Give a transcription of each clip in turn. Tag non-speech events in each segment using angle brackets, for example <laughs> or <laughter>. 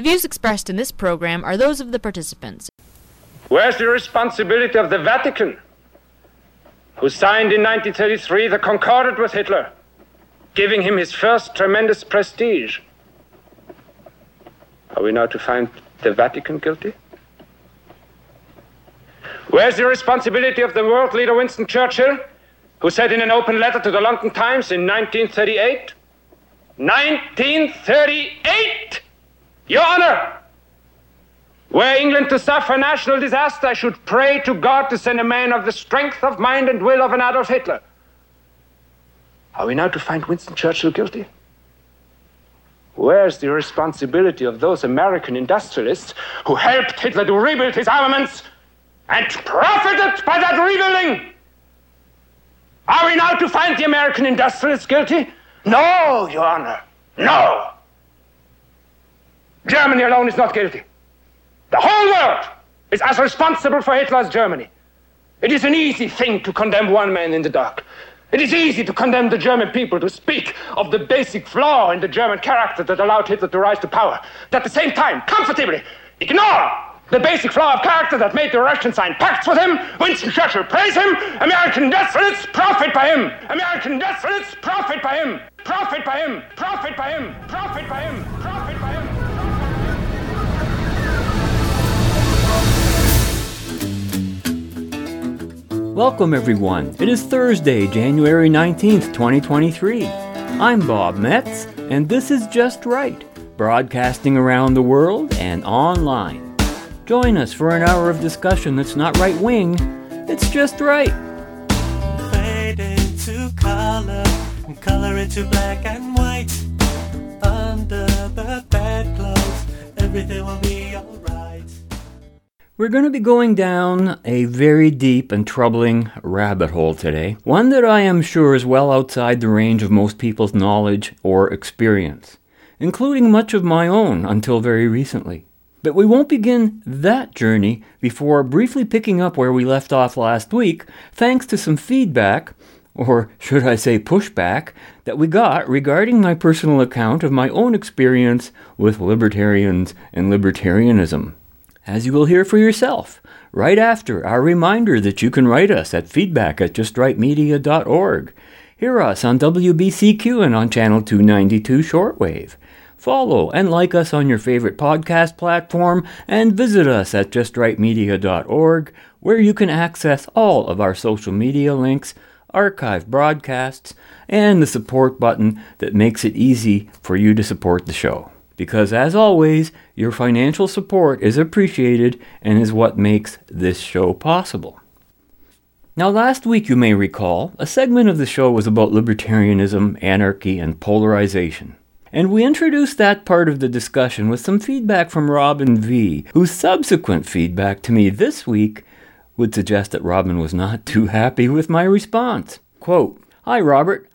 The views expressed in this program are those of the participants. Where's the responsibility of the Vatican, who signed in 1933 the Concordat with Hitler, giving him his first tremendous prestige? Are we now to find the Vatican guilty? Where's the responsibility of the world leader Winston Churchill, who said in an open letter to the London Times in 1938, 1938, Your Honor, were England to suffer national disaster, I should pray to God to send a man of the strength of mind and will of an Adolf Hitler. Are we now to find Winston Churchill guilty? Where's the responsibility of those American industrialists who helped Hitler to rebuild his armaments and profited by that rebuilding? Are we now to find the American industrialists guilty? No, Your Honor. No. Germany alone is not guilty. The whole world is as responsible for Hitler as Germany. It is an easy thing to condemn one man in the dark. It is easy to condemn the German people to speak of the basic flaw in the German character that allowed Hitler to rise to power. But at the same time, comfortably ignore the basic flaw of character that made the Russians sign pacts with him. Winston Churchill praise him. American industrialists profit by him. American industrialists profit by him. Profit by him. Profit by him. Profit by him. Profit by him. Welcome, everyone. It is Thursday, January 19th, 2023. I'm Bob Metz, and this is Just Right, broadcasting around the world and online. Join us for an hour of discussion that's not right wing, it's just right. Fade into color, color into black and white. Under the bedclothes, everything will be alright. We're going to be going down a very deep and troubling rabbit hole today, one that I am sure is well outside the range of most people's knowledge or experience, including much of my own until very recently. But we won't begin that journey before briefly picking up where we left off last week, thanks to some feedback, or should I say pushback, that we got regarding my personal account of my own experience with libertarians and libertarianism as you will hear for yourself right after our reminder that you can write us at feedback at justrightmedia.org. Hear us on WBCQ and on Channel 292 Shortwave. Follow and like us on your favorite podcast platform and visit us at justrightmedia.org where you can access all of our social media links, archive broadcasts, and the support button that makes it easy for you to support the show because, as always, your financial support is appreciated and is what makes this show possible. Now, last week, you may recall, a segment of the show was about libertarianism, anarchy, and polarization. And we introduced that part of the discussion with some feedback from Robin V., whose subsequent feedback to me this week would suggest that Robin was not <laughs> too happy with my response. Quote, Hi, Robert.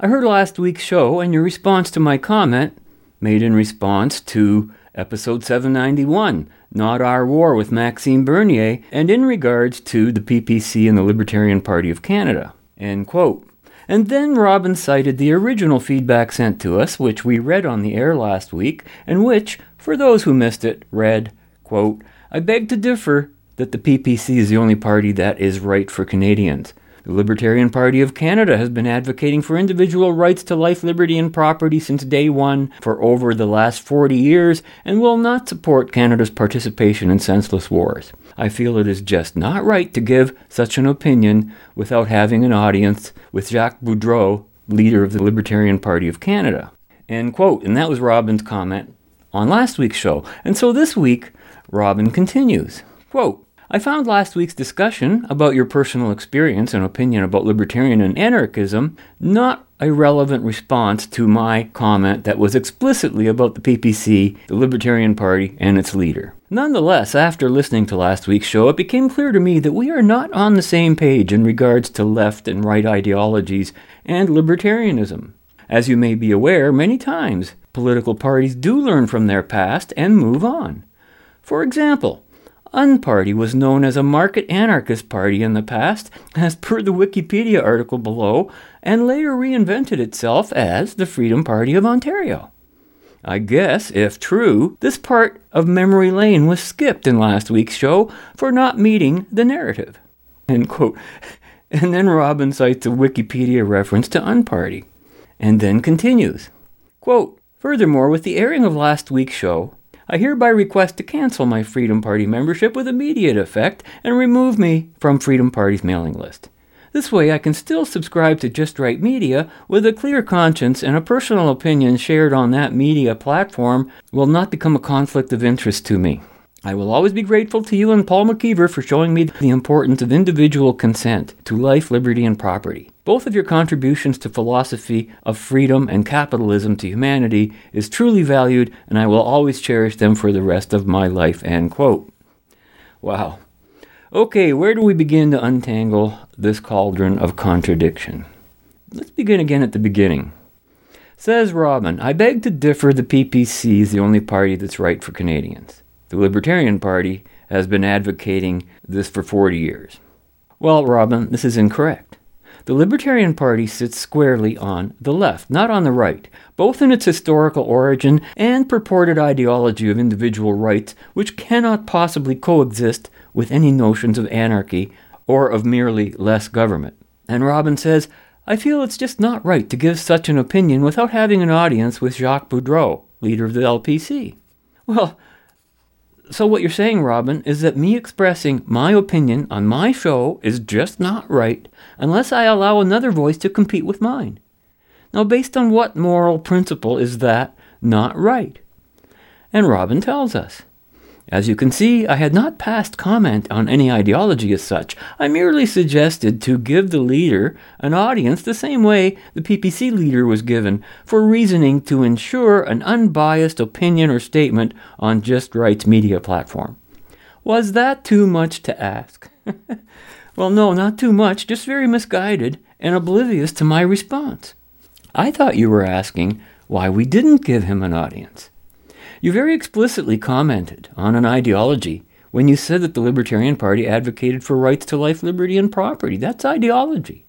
I heard last week's show and your response to my comment made in response to episode 791, Not Our War with Maxime Bernier, and in regards to the PPC and the Libertarian Party of Canada. End quote. And then Robin cited the original feedback sent to us, which we read on the air last week, and which, for those who missed it, read, quote, I beg to differ that the PPC is the only party that is right for Canadians. The Libertarian Party of Canada has been advocating for individual rights to life, liberty, and property since day one for over the last 40 years and will not support Canada's participation in senseless wars. I feel it is just not right to give such an opinion without having an audience with Jacques Boudreau, leader of the Libertarian Party of Canada. End quote. And that was Robin's comment on last week's show. And so this week, Robin continues. Quote, I found last week's discussion about your personal experience and opinion about libertarian and anarchism not a relevant response to my comment that was explicitly about the PPC, the Libertarian Party, and its leader. Nonetheless, after listening to last week's show, it became clear to me that we are not on the same page in regards to left and right ideologies and libertarianism. As you may be aware, many times political parties do learn from their past and move on. For example, Unparty was known as a market anarchist party in the past, as per the Wikipedia article below, and later reinvented itself as the Freedom Party of Ontario. I guess, if true, this part of memory lane was skipped in last week's show for not meeting the narrative. End quote. <laughs> And then Robin cites a Wikipedia reference to Unparty, and then continues. Quote, Furthermore, with the airing of last week's show, I hereby request to cancel my Freedom Party membership with immediate effect and remove me from Freedom Party's mailing list. This way, I can still subscribe to Just Right Media with a clear conscience and a personal opinion shared on that media platform will not become a conflict of interest to me. I will always be grateful to you and Paul McKeever for showing me the importance of individual consent to life, liberty, and property. Both of your contributions to philosophy of freedom and capitalism to humanity is truly valued, and I will always cherish them for the rest of my life. End quote. Wow. Okay, where do we begin to untangle this cauldron of contradiction? Let's begin again at the beginning. Says Robin, I beg to differ, the PPC is the only party that's right for Canadians. The Libertarian Party has been advocating this for 40 years. Well, Robin, this is incorrect. The Libertarian Party sits squarely on the left, not on the right, both in its historical origin and purported ideology of individual rights, which cannot possibly coexist with any notions of anarchy or of merely less government. And Robin says, I feel it's just not right to give such an opinion without having an audience with Jacques Boudreau, leader of the LPC. Well, so, what you're saying, Robin, is that me expressing my opinion on my show is just not right unless I allow another voice to compete with mine. Now, based on what moral principle is that not right? And Robin tells us. As you can see, I had not passed comment on any ideology as such. I merely suggested to give the leader an audience the same way the PPC leader was given, for reasoning to ensure an unbiased opinion or statement on Just Right's media platform. Was that too much to ask? <laughs> well, no, not too much, just very misguided and oblivious to my response. I thought you were asking why we didn't give him an audience. You very explicitly commented on an ideology when you said that the Libertarian Party advocated for rights to life, liberty, and property. That's ideology.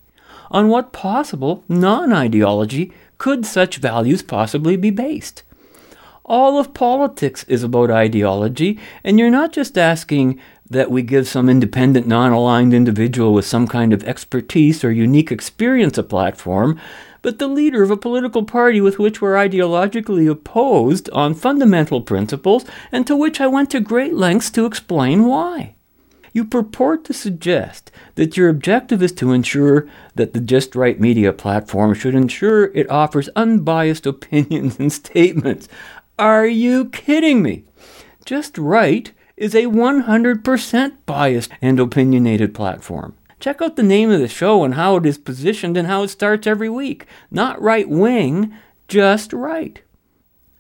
On what possible non ideology could such values possibly be based? All of politics is about ideology, and you're not just asking that we give some independent, non aligned individual with some kind of expertise or unique experience a platform but the leader of a political party with which we're ideologically opposed on fundamental principles, and to which I went to great lengths to explain why. You purport to suggest that your objective is to ensure that the Just Right media platform should ensure it offers unbiased opinions and statements. Are you kidding me? Just Right is a 100% biased and opinionated platform. Check out the name of the show and how it is positioned and how it starts every week. Not right wing, just right.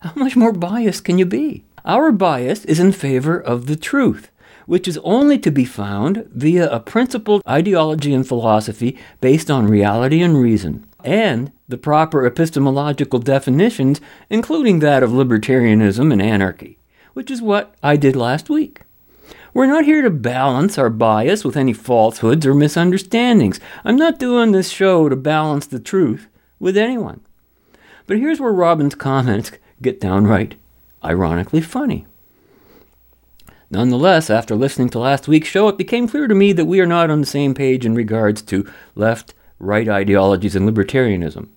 How much more biased can you be? Our bias is in favor of the truth, which is only to be found via a principled ideology and philosophy based on reality and reason, and the proper epistemological definitions, including that of libertarianism and anarchy, which is what I did last week. We're not here to balance our bias with any falsehoods or misunderstandings. I'm not doing this show to balance the truth with anyone. But here's where Robin's comments get downright ironically funny. Nonetheless, after listening to last week's show, it became clear to me that we are not on the same page in regards to left right ideologies and libertarianism.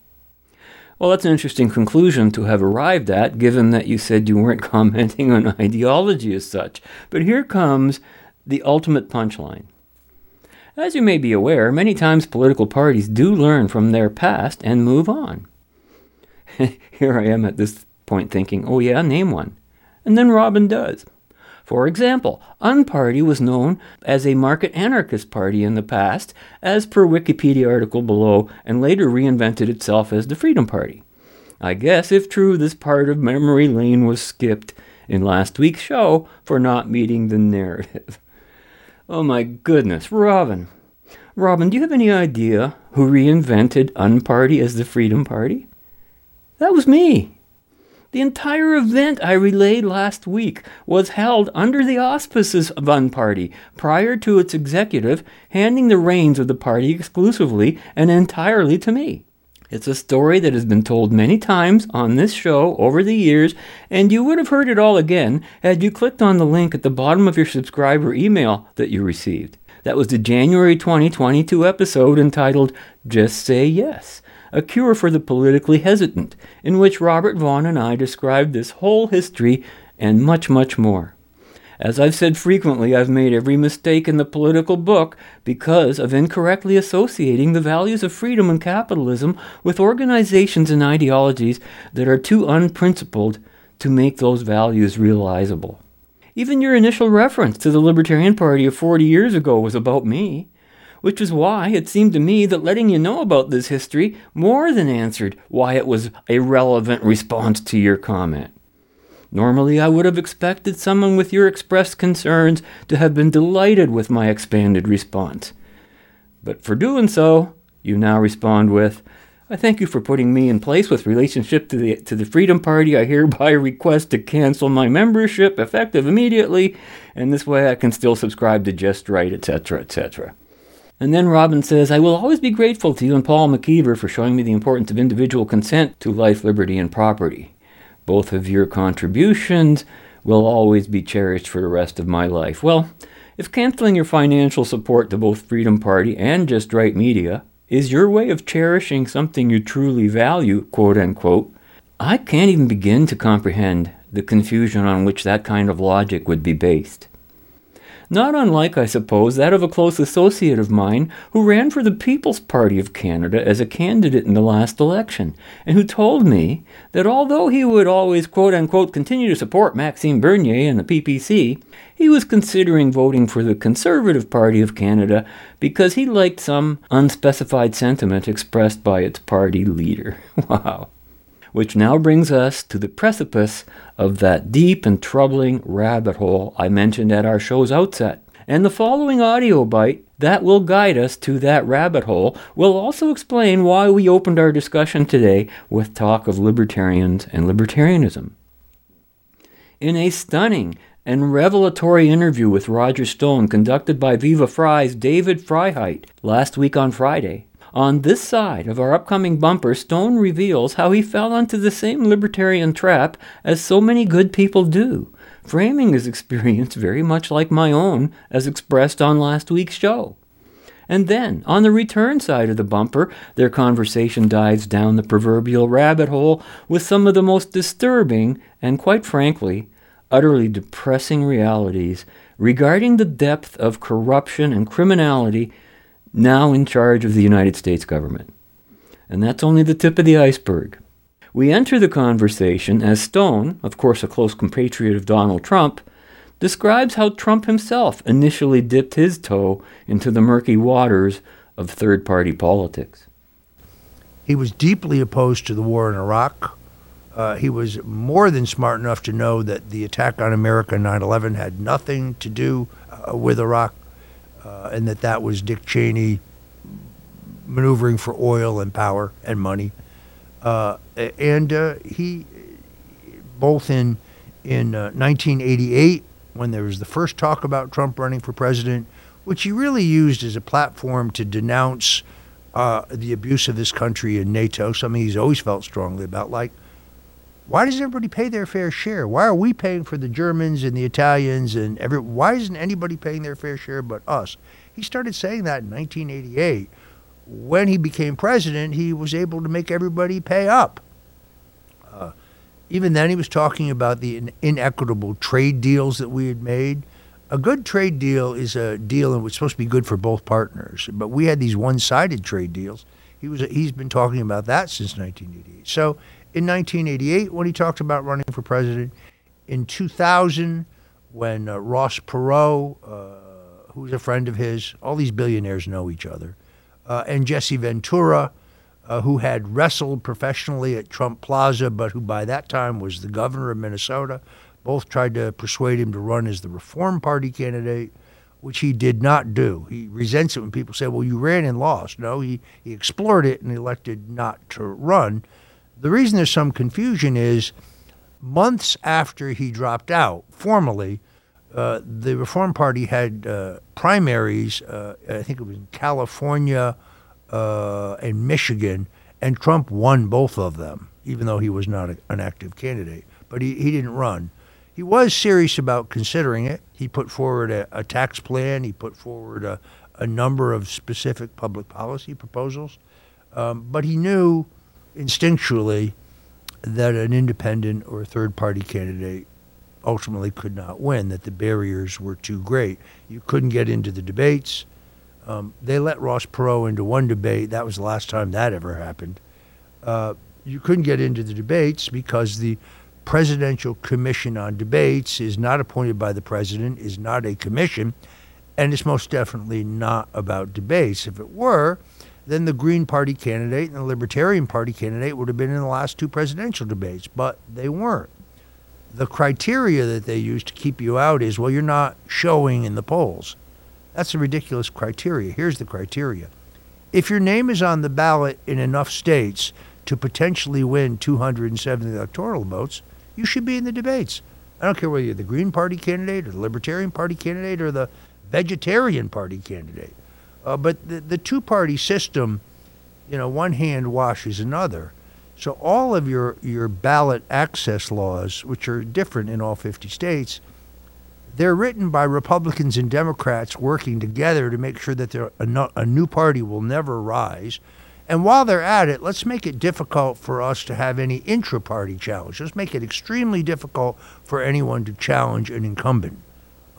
Well, that's an interesting conclusion to have arrived at, given that you said you weren't <laughs> commenting on ideology as such. But here comes the ultimate punchline. As you may be aware, many times political parties do learn from their past and move on. <laughs> here I am at this point thinking, oh yeah, name one. And then Robin does. For example, Unparty was known as a market anarchist party in the past, as per Wikipedia article below, and later reinvented itself as the Freedom Party. I guess, if true, this part of memory lane was skipped in last week's show for not meeting the narrative. <laughs> oh my goodness, Robin. Robin, do you have any idea who reinvented Unparty as the Freedom Party? That was me. The entire event I relayed last week was held under the auspices of Unparty prior to its executive handing the reins of the party exclusively and entirely to me. It's a story that has been told many times on this show over the years, and you would have heard it all again had you clicked on the link at the bottom of your subscriber email that you received. That was the January 2022 episode entitled Just Say Yes A Cure for the Politically Hesitant, in which Robert Vaughn and I described this whole history and much, much more. As I've said frequently, I've made every mistake in the political book because of incorrectly associating the values of freedom and capitalism with organizations and ideologies that are too unprincipled to make those values realizable. Even your initial reference to the Libertarian Party of 40 years ago was about me, which is why it seemed to me that letting you know about this history more than answered why it was a relevant response to your comment. Normally, I would have expected someone with your expressed concerns to have been delighted with my expanded response. But for doing so, you now respond with, I thank you for putting me in place with relationship to the to the Freedom Party. I hereby request to cancel my membership effective immediately, and this way I can still subscribe to Just Right, etc., etc. And then Robin says, I will always be grateful to you and Paul McKeever for showing me the importance of individual consent to life, liberty, and property. Both of your contributions will always be cherished for the rest of my life. Well, if canceling your financial support to both Freedom Party and Just Right Media is your way of cherishing something you truly value, quote unquote, I can't even begin to comprehend the confusion on which that kind of logic would be based not unlike, I suppose, that of a close associate of mine who ran for the People's Party of Canada as a candidate in the last election, and who told me that although he would always quote unquote continue to support Maxime Bernier and the PPC, he was considering voting for the Conservative Party of Canada because he liked some unspecified sentiment expressed by its party leader. <laughs> wow. Which now brings us to the precipice of that deep and troubling rabbit hole I mentioned at our show's outset. And the following audio bite that will guide us to that rabbit hole will also explain why we opened our discussion today with talk of libertarians and libertarianism. In a stunning and revelatory interview with Roger Stone conducted by Viva Fry's David Freiheit last week on Friday, on this side of our upcoming bumper, Stone reveals how he fell into the same libertarian trap as so many good people do, framing his <laughs> experience very much like my own as expressed on last week's show. And then, on the return side of the bumper, their conversation dives down the proverbial rabbit hole with some of the most disturbing and, quite frankly, utterly depressing realities regarding the depth of corruption and criminality now in charge of the United States government. And that's only the tip of the iceberg. We enter the conversation as Stone, of course a close compatriot of Donald Trump, describes how Trump himself initially dipped his toe into the murky waters of third party politics. He was deeply opposed to the war in Iraq. Uh, he was more than smart enough to know that the attack on America 9 11 had nothing to do uh, with Iraq uh, and that that was Dick Cheney maneuvering for oil and power and money. Uh, and uh, he, both in in 1988 uh, when there was the first talk about Trump running for president, which he really used as a platform to denounce uh, the abuse of this country in NATO, something he's always felt strongly about, like why does everybody pay their fair share? Why are we paying for the Germans and the Italians and every? Why isn't anybody paying their fair share but us? He started saying that in 1988. When he became president, he was able to make everybody pay up. Uh, even then, he was talking about the inequitable trade deals that we had made. A good trade deal is a deal and it's supposed to be good for both partners, but we had these one-sided trade deals. He was he's been talking about that since 1988. So in 1988 when he talked about running for president, in 2000 when uh, Ross Perot, uh, who's a friend of his, all these billionaires know each other, uh, and Jesse Ventura, uh, who had wrestled professionally at Trump Plaza, but who by that time was the governor of Minnesota, both tried to persuade him to run as the Reform Party candidate, which he did not do. He resents it when people say, well, you ran and lost. No, he, he explored it and elected not to run. The reason there's some confusion is months after he dropped out formally, uh, the Reform Party had uh, primaries, uh, I think it was in California uh, and Michigan, and Trump won both of them, even though he was not a, an active candidate. But he, he didn't run. He was serious about considering it. He put forward a, a tax plan. He put forward a, a number of specific public policy proposals. Um, but he knew instinctually that an independent or third party candidate ultimately could not win, that the barriers were too great. You couldn't get into the debates. Um, they let Ross Perot into one debate. That was the last time that ever happened. Uh, you couldn't get into the debates because the Presidential Commission on Debates is not appointed by the president, is not a commission, and it's most definitely not about debates. If it were, then the Green Party candidate and the Libertarian Party candidate would have been in the last two presidential debates, but they weren't. The criteria that they use to keep you out is well, you're not showing in the polls. That's a ridiculous criteria. Here's the criteria if your name is on the ballot in enough states to potentially win 270 electoral votes, you should be in the debates. I don't care whether you're the Green Party candidate or the Libertarian Party candidate or the Vegetarian Party candidate. Uh, but the, the two party system, you know, one hand washes another. So all of your, your ballot access laws, which are different in all 50 states, they're written by Republicans and Democrats working together to make sure that there, a, new party will never rise. And while they're at it, let's make it difficult for us to have any intra party challenge. Let's make it extremely difficult for anyone to challenge an incumbent.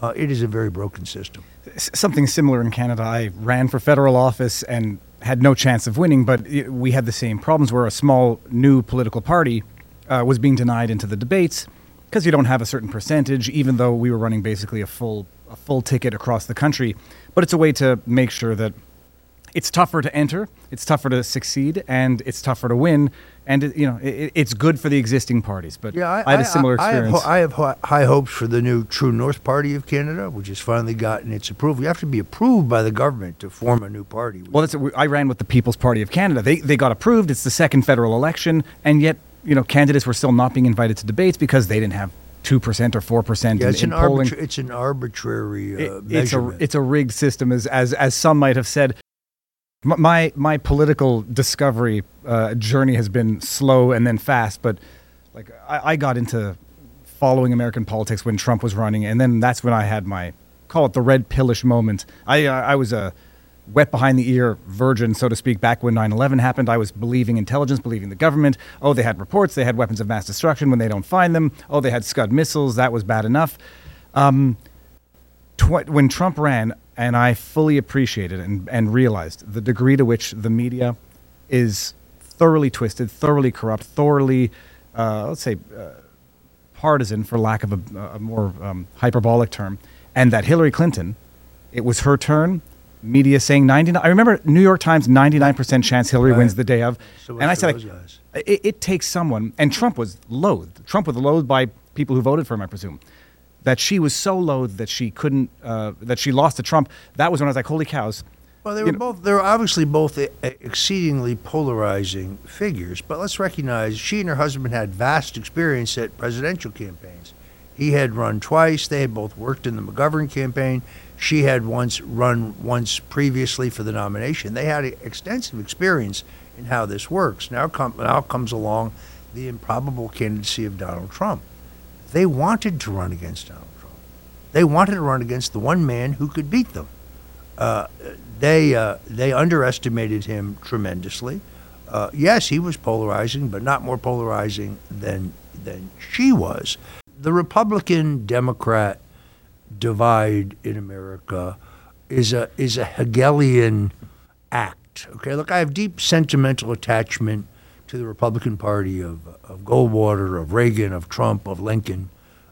Uh, it is a very broken system. Something similar in Canada. I ran for federal office and had no chance of winning, but it, we had the same problems where a small new political party uh, was being denied into the debates because you don't have a certain percentage, even though we were running basically a full a full ticket across the country. But it's a way to make sure that it's tougher to enter, it's tougher to succeed, and it's tougher to win. And it, you know, it, it's good for the existing parties. But Yeah, I, I had a similar I, I have, experience. ho- I have hi- high hopes for the new True North Party of Canada, which has finally gotten its approval. You have to be approved by the government to form a new party. Well, that's I ran with the People's Party of Canada. They they got approved. It's the second federal election, and yet you know candidates were still not being invited to debates because they didn't have two percent or four percent yeah, in, it's in an, polling. arbitra- it's an arbitrary uh, It- it's a it's a rigged system, as as as some might have said. My my political discovery uh, journey has been slow and then fast, but like I, I got into following American politics when Trump was running, and then that's when I had my call it the red pillish moment. I uh, I was a wet behind the ear virgin, so to speak, back when 9/11 happened. I was believing intelligence, believing the government. Oh, they had reports, they had weapons of mass destruction. When they don't find them, oh, they had Scud missiles. That was bad enough. Um, tw- when Trump ran, and I fully appreciated and, and realized the degree to which the media is thoroughly twisted, thoroughly corrupt, thoroughly, uh, let's say, uh, partisan, for lack of a, a more um, hyperbolic term, and that Hillary Clinton, it was her turn. Media saying 99. I remember New York Times 99% chance Hillary Right. wins the day of. So and I said, guys. it, it takes someone, and Trump was loathed. Trump was loathed by people who voted for him, I presume. That she was so loathed that she couldn't, uh, that she lost to Trump. That was when I was like, holy cows. Well, they you were know- both. They were obviously both exceedingly polarizing figures. But let's recognize she and her husband had vast experience at presidential campaigns. He had run twice. They had both worked in the McGovern campaign. She had once run once previously for the nomination. They had extensive experience in how this works. Now, come, now comes along the improbable candidacy of Donald Trump. They wanted to run against Donald Trump. They wanted to run against the one man who could beat them they uh, they underestimated him tremendously. Uh, yes, he was polarizing, but not more polarizing than than she was. The Republican Democrat divide in America is a is a Hegelian act. Okay, look, I have deep sentimental attachment to the Republican Party of of Goldwater, of Reagan, of Trump, of Lincoln.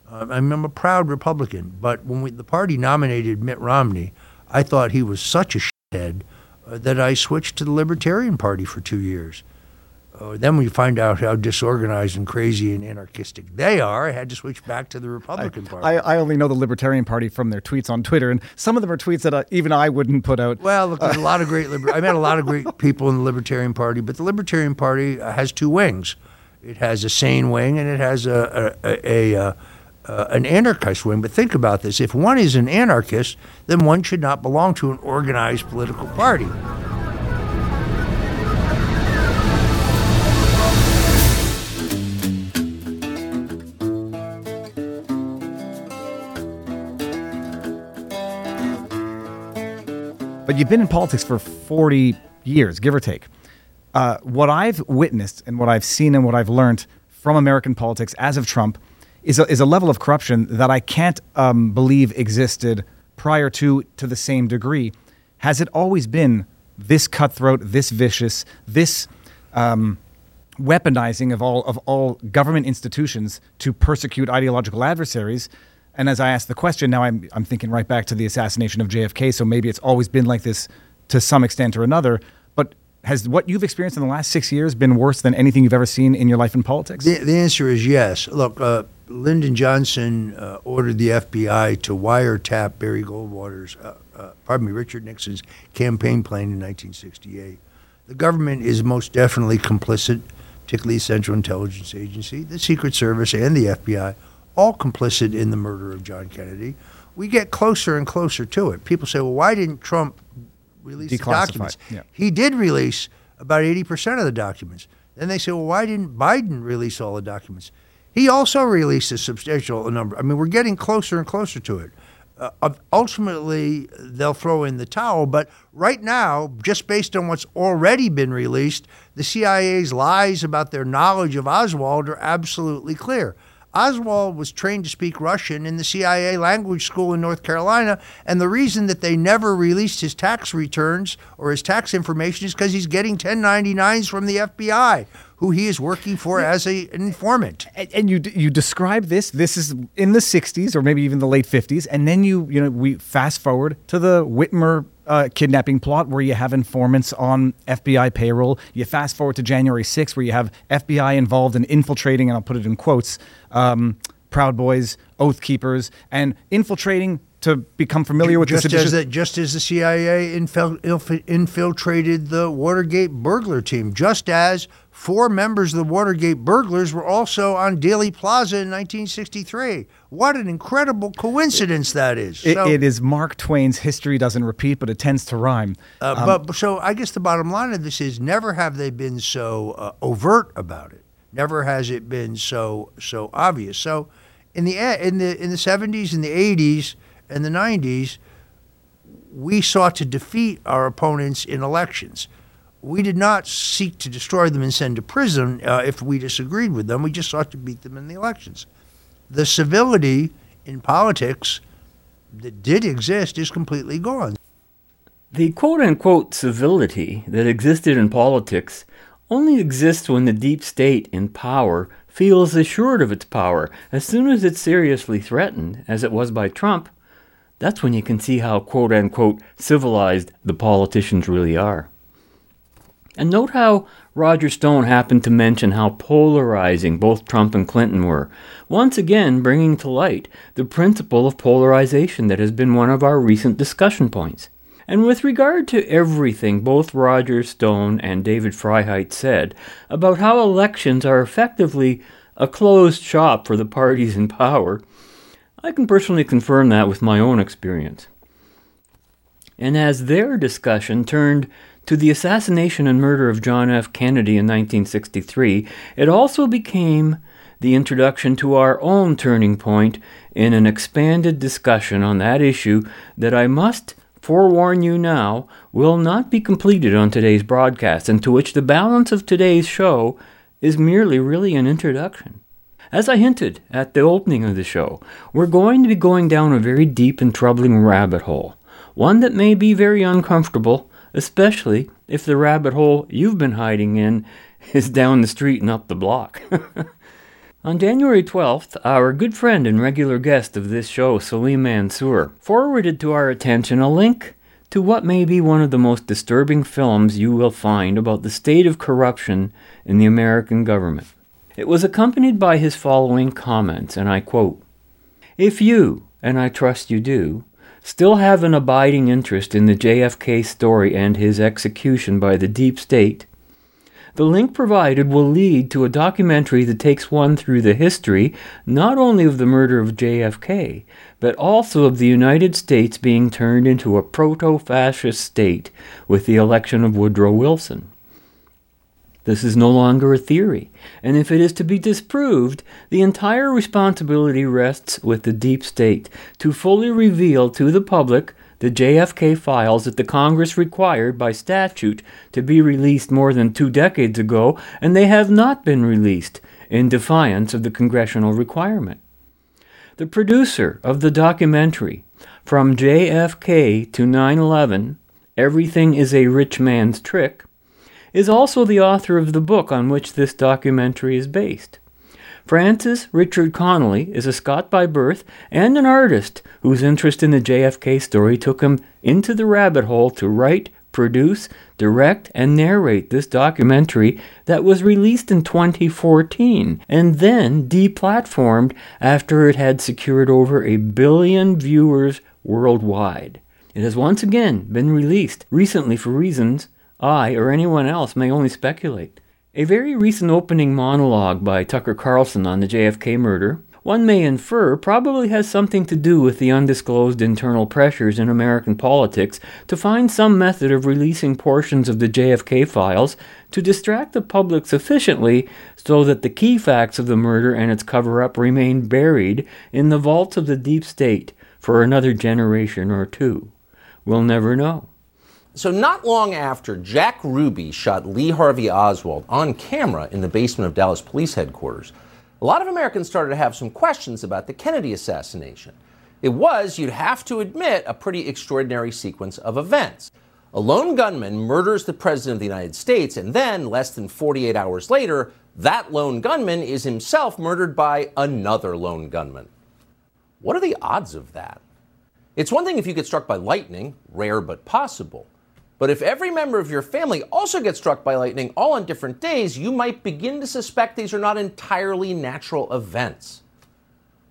Um, I'm, a proud Republican, but when we, the party nominated Mitt Romney, I thought he was such a shithead uh, that I switched to the Libertarian Party for two years. Uh, then we find out how disorganized and crazy and anarchistic they are. I had to switch back to the Republican Party. I, I only know the Libertarian Party from their tweets on Twitter, and some of them are tweets that uh, even I wouldn't put out. Well, look, there's a lot of great. Liber- I met a lot of great <laughs> people in the Libertarian Party, but the Libertarian Party uh, has two wings. It has a sane wing and it has a, a, a, a uh, uh, an anarchist wing. But think about this: if one is an anarchist, then one should not belong to an organized political party. But you've been in politics for 40 years, give or take. Uh, what I've witnessed and what I've seen and what I've learned from American politics as of Trump is a, is a level of corruption that I can't um, believe existed prior to to the same degree. Has it always been this cutthroat, this vicious, this um, weaponizing of all of all government institutions to persecute ideological adversaries? And as I ask the question, now I'm I'm thinking right back to the assassination of JFK. So maybe it's always been like this to some extent or another. But has what you've experienced in the last six years been worse than anything you've ever seen in your life in politics? The, the answer is yes. Look, uh, Lyndon Johnson uh, ordered the FBI to wiretap Barry Goldwater's, uh, uh, pardon me, Richard Nixon's campaign plan in 1968. The government is most definitely complicit, particularly the Central Intelligence Agency, the Secret Service, and the FBI, all complicit in the murder of John Kennedy. We get closer and closer to it. People say, well, why didn't Trump release the documents? yeah. He did release about 80% of the documents. Then they say, well, why didn't Biden release all the documents? He also released a substantial number. I mean, we're getting closer and closer to it. Uh, ultimately, they'll throw in the towel, but right now, just based on what's already been released, the CIA's lies about their knowledge of Oswald are absolutely clear. Oswald was trained to speak Russian in the CIA language school in North Carolina, and the reason that they never released his tax returns or his tax information is because he's getting 1099s from the FBI, who he is working for as a, an informant. and, you you describe this. This is in the '60s or maybe even the late '50s, and then you you know we fast forward to the Whitmer uh, kidnapping plot where you have informants on FBI payroll. You fast forward to January 6th where you have FBI involved in infiltrating, and I'll put it in quotes, um, Proud Boys, Oath Keepers, and infiltrating to become familiar with just the as the, just as the CIA infil- infiltrated the Watergate burglar team, just as four members of the Watergate burglars were also on Dealey Plaza in 1963. What an incredible coincidence that is! It- So- it is Mark Twain's "History doesn't repeat, but it tends to rhyme." Uh, but so I guess the bottom line of this is never have they been so uh, overt about it. Never has it been so so obvious. So in the e- in the in the seventies and the eighties and the nineties, we sought to defeat our opponents in elections. We did not seek to destroy them and send to prison uh, if we disagreed with them. We just sought to beat them in the elections. The civility in politics that did exist is completely gone. The quote unquote civility that existed in politics only exists when the deep state in power feels assured of its power. As soon as it's seriously threatened, as it was by Trump, that's when you can see how quote unquote civilized the politicians really are. And note how Roger Stone happened to mention how polarizing both Trump and Clinton were, once again bringing to light the principle of polarization that has been one of our recent discussion points. And with regard to everything both Roger Stone and David Freiheit said about how elections are effectively a closed shop for the parties in power, I can personally confirm that with my own experience. And as their discussion turned to the assassination and murder of John F. Kennedy in 1963, it also became the introduction to our own turning point in an expanded discussion on that issue that I must forewarn you now will not be completed on today's broadcast, and to which the balance of today's show is merely really an introduction. As I hinted at the opening of the show, we're going to be going down a very deep and troubling rabbit hole, one that may be very uncomfortable, especially if the rabbit hole you've been hiding in <laughs> is down the street and up the block. <laughs> On January 12th, our good friend and regular guest of this show, Salim Mansur, forwarded to our attention a link to what may be one of the most disturbing films you will find about the state of corruption in the American government. It was accompanied by his following comments, and I quote If you, and I trust you do, still have an abiding interest in the JFK story and his execution by the deep state, the link provided will lead to a documentary that takes one through the history not only of the murder of JFK, but also of the United States being turned into a proto fascist state with the election of Woodrow Wilson. This is no longer a theory, and if it is to be disproved, the entire responsibility rests with the deep state to fully reveal to the public the JFK files that the Congress required by statute to be released more than two decades ago, and they have not been released in defiance of the congressional requirement. The producer of the documentary, From JFK to 9 11 Everything is a Rich Man's Trick, is also the author of the book on which this documentary is based. Francis Richard Connolly is a Scot by birth and an artist whose interest in the JFK story took him into the rabbit hole to write, produce, direct, and narrate this documentary that was released in 2014 and then deplatformed after it had secured over a billion viewers worldwide. It has once again been released recently for reasons I or anyone else may only speculate. A very recent opening monologue by Tucker Carlson on the JFK murder, one may infer, probably has something to do with the undisclosed internal pressures in American politics to find some method of releasing portions of the JFK files to distract the public sufficiently so that the key facts of the murder and its cover up remain buried in the vaults of the deep state for another generation or two. We'll never know. So, not long after Jack Ruby shot Lee Harvey Oswald on camera in the basement of Dallas Police Headquarters, a lot of Americans started to have some questions about the Kennedy assassination. It was, you'd have to admit, a pretty extraordinary sequence of events. A lone gunman murders the President of the United States, and then, less than 48 hours later, that lone gunman is himself murdered by another lone gunman. What are the odds of that? It's one thing if you get struck by lightning, rare but possible. But if every member of your family also gets struck by lightning all on different days, you might begin to suspect these are not entirely natural events.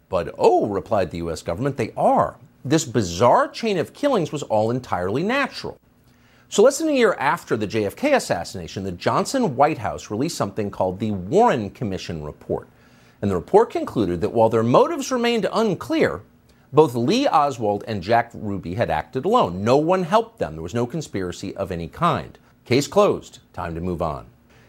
But oh, replied the US government, they are. This bizarre chain of killings was all entirely natural. So, less than a year after the JFK assassination, the Johnson White House released something called the Warren Commission Report. And the report concluded that while their motives remained unclear, both Lee Oswald and Jack Ruby had acted alone. No one helped them. There was no conspiracy of any kind. Case closed. Time to move on.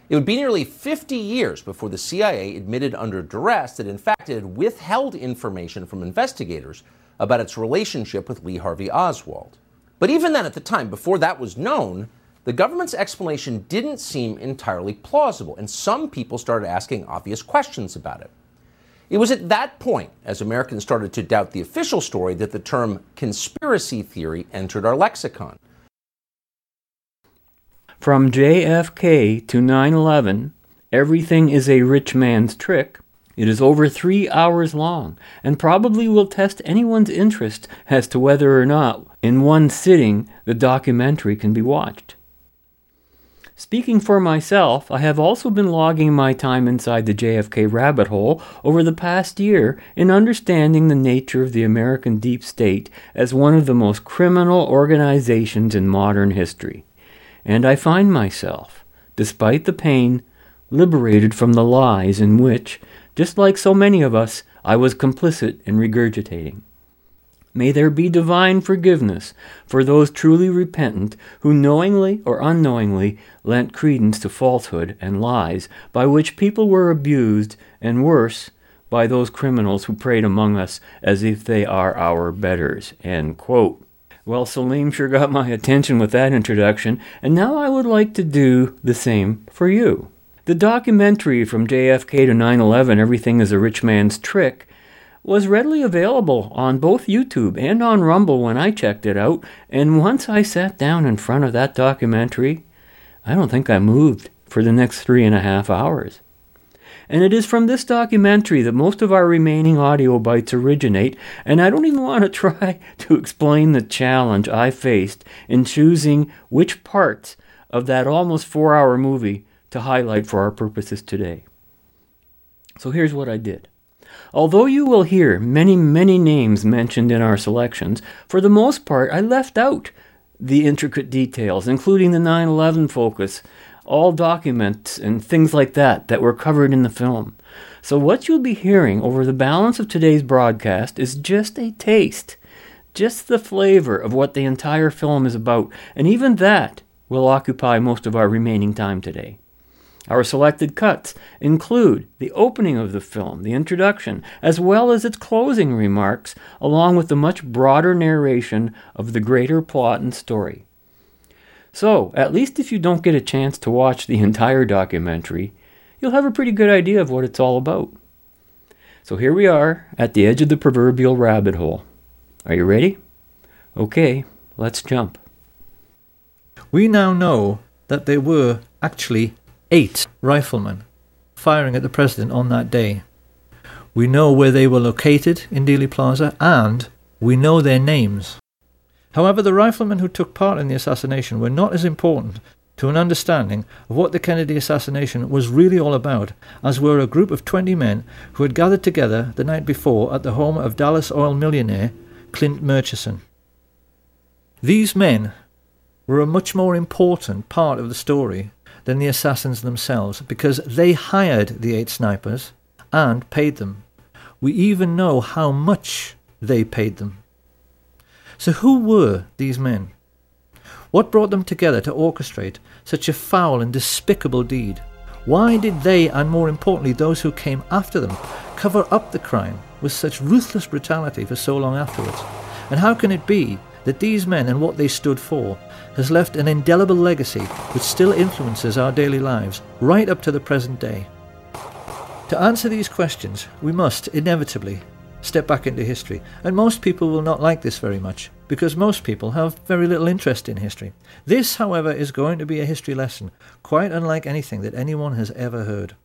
It would be nearly 50 years before the CIA admitted under duress that, in fact, it had withheld information from investigators about its relationship with Lee Harvey Oswald. But even then, at the time, before that was known, the government's explanation didn't seem entirely plausible, and some people started asking obvious questions about it. It was at that point, as Americans started to doubt the official story, that the term conspiracy theory entered our lexicon. From JFK to 9 11, Everything is a Rich Man's Trick. It is over three hours long and probably will test anyone's interest as to whether or not, in one sitting, the documentary can be watched. Speaking for myself, I have also been logging my time inside the JFK rabbit hole over the past year in understanding the nature of the American deep state as one of the most criminal organizations in modern history. And I find myself, despite the pain, liberated from the lies in which, just like so many of us, I was complicit in regurgitating. May there be divine forgiveness for those truly repentant who knowingly or unknowingly lent credence to falsehood and lies by which people were abused, and worse, by those criminals who preyed among us as if they are our betters. Well, Salim sure got my attention with that introduction, and now I would like to do the same for you. The documentary from JFK to 9 11, Everything is a Rich Man's Trick, was readily available on both YouTube and on Rumble when I checked it out, and once I sat down in front of that documentary, I don't think I moved for the next three and a half hours. And it is from this documentary that most of our remaining audio bites originate, and I don't even want to <laughs> try to explain the challenge I faced in choosing which parts of that almost four hour movie to highlight for our purposes today. So here's what I did. Although you will hear many, many names mentioned in our selections, for the most part I left out the intricate details, including the 9 11 focus, all documents and things like that that were covered in the film. So, what you'll be hearing over the balance of today's broadcast is just a taste, just the flavor of what the entire film is about, and even that will occupy most of our remaining time today. Our selected cuts include the opening of the film, the introduction, as well as its closing remarks, along with the much broader narration of the greater plot and story. So, at least if you don't get a chance to watch the <laughs> entire documentary, you'll have a pretty good idea of what it's all about. So here we are at the edge of the proverbial rabbit hole. Are you ready? Okay, let's jump. We now know that there were actually eight riflemen firing at the president on that day. We know where they were located in Dealey Plaza and we know their names. However, the riflemen who took part in the assassination were not as important to an understanding of what the Kennedy assassination was really all about as were a group of 20 men who had gathered together the night before at the home of Dallas oil millionaire Clint Murchison. These men were a much more important part of the story than the assassins themselves because they hired the eight snipers and paid them. We even know how much they paid them. So, who were these men? What brought them together to orchestrate such a foul and despicable deed? Why did they, and more importantly, those who came after them, cover up the crime with such ruthless brutality for so long afterwards? And how can it be that these men and what they stood for has left an indelible legacy which still influences our daily lives right up to the present day. To answer these questions, we must inevitably step back into history, and most people will not like this very much because most people have very little interest in history. This, however, is going to be a history lesson quite unlike anything that anyone has ever heard.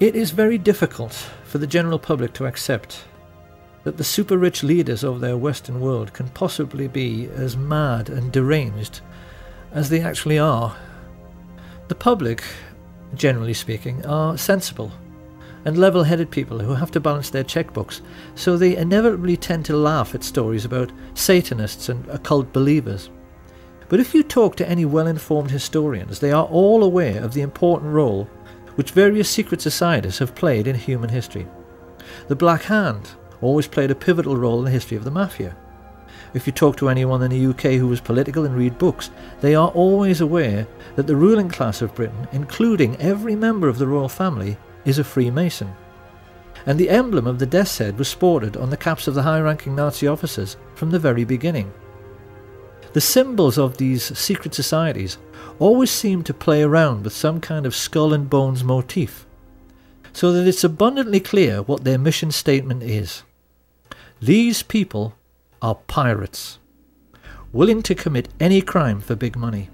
It is very difficult for the general public to accept that the super rich leaders of their Western world can possibly be as mad and deranged as they actually are. The public, generally speaking, are sensible and level headed people who have to balance their checkbooks, so they inevitably tend to laugh at stories about Satanists and occult believers. But if you talk to any well informed historians, they are all aware of the important role which various secret societies have played in human history. The Black Hand, always played a pivotal role in the history of the mafia. If you talk to anyone in the UK who was political and read books, they are always aware that the ruling class of Britain, including every member of the royal family, is a Freemason. And the emblem of the death's head was sported on the caps of the high ranking Nazi officers from the very beginning. The symbols of these secret societies always seem to play around with some kind of skull and bones motif, so that it's abundantly clear what their mission statement is. These people are pirates, willing to commit any crime for big money.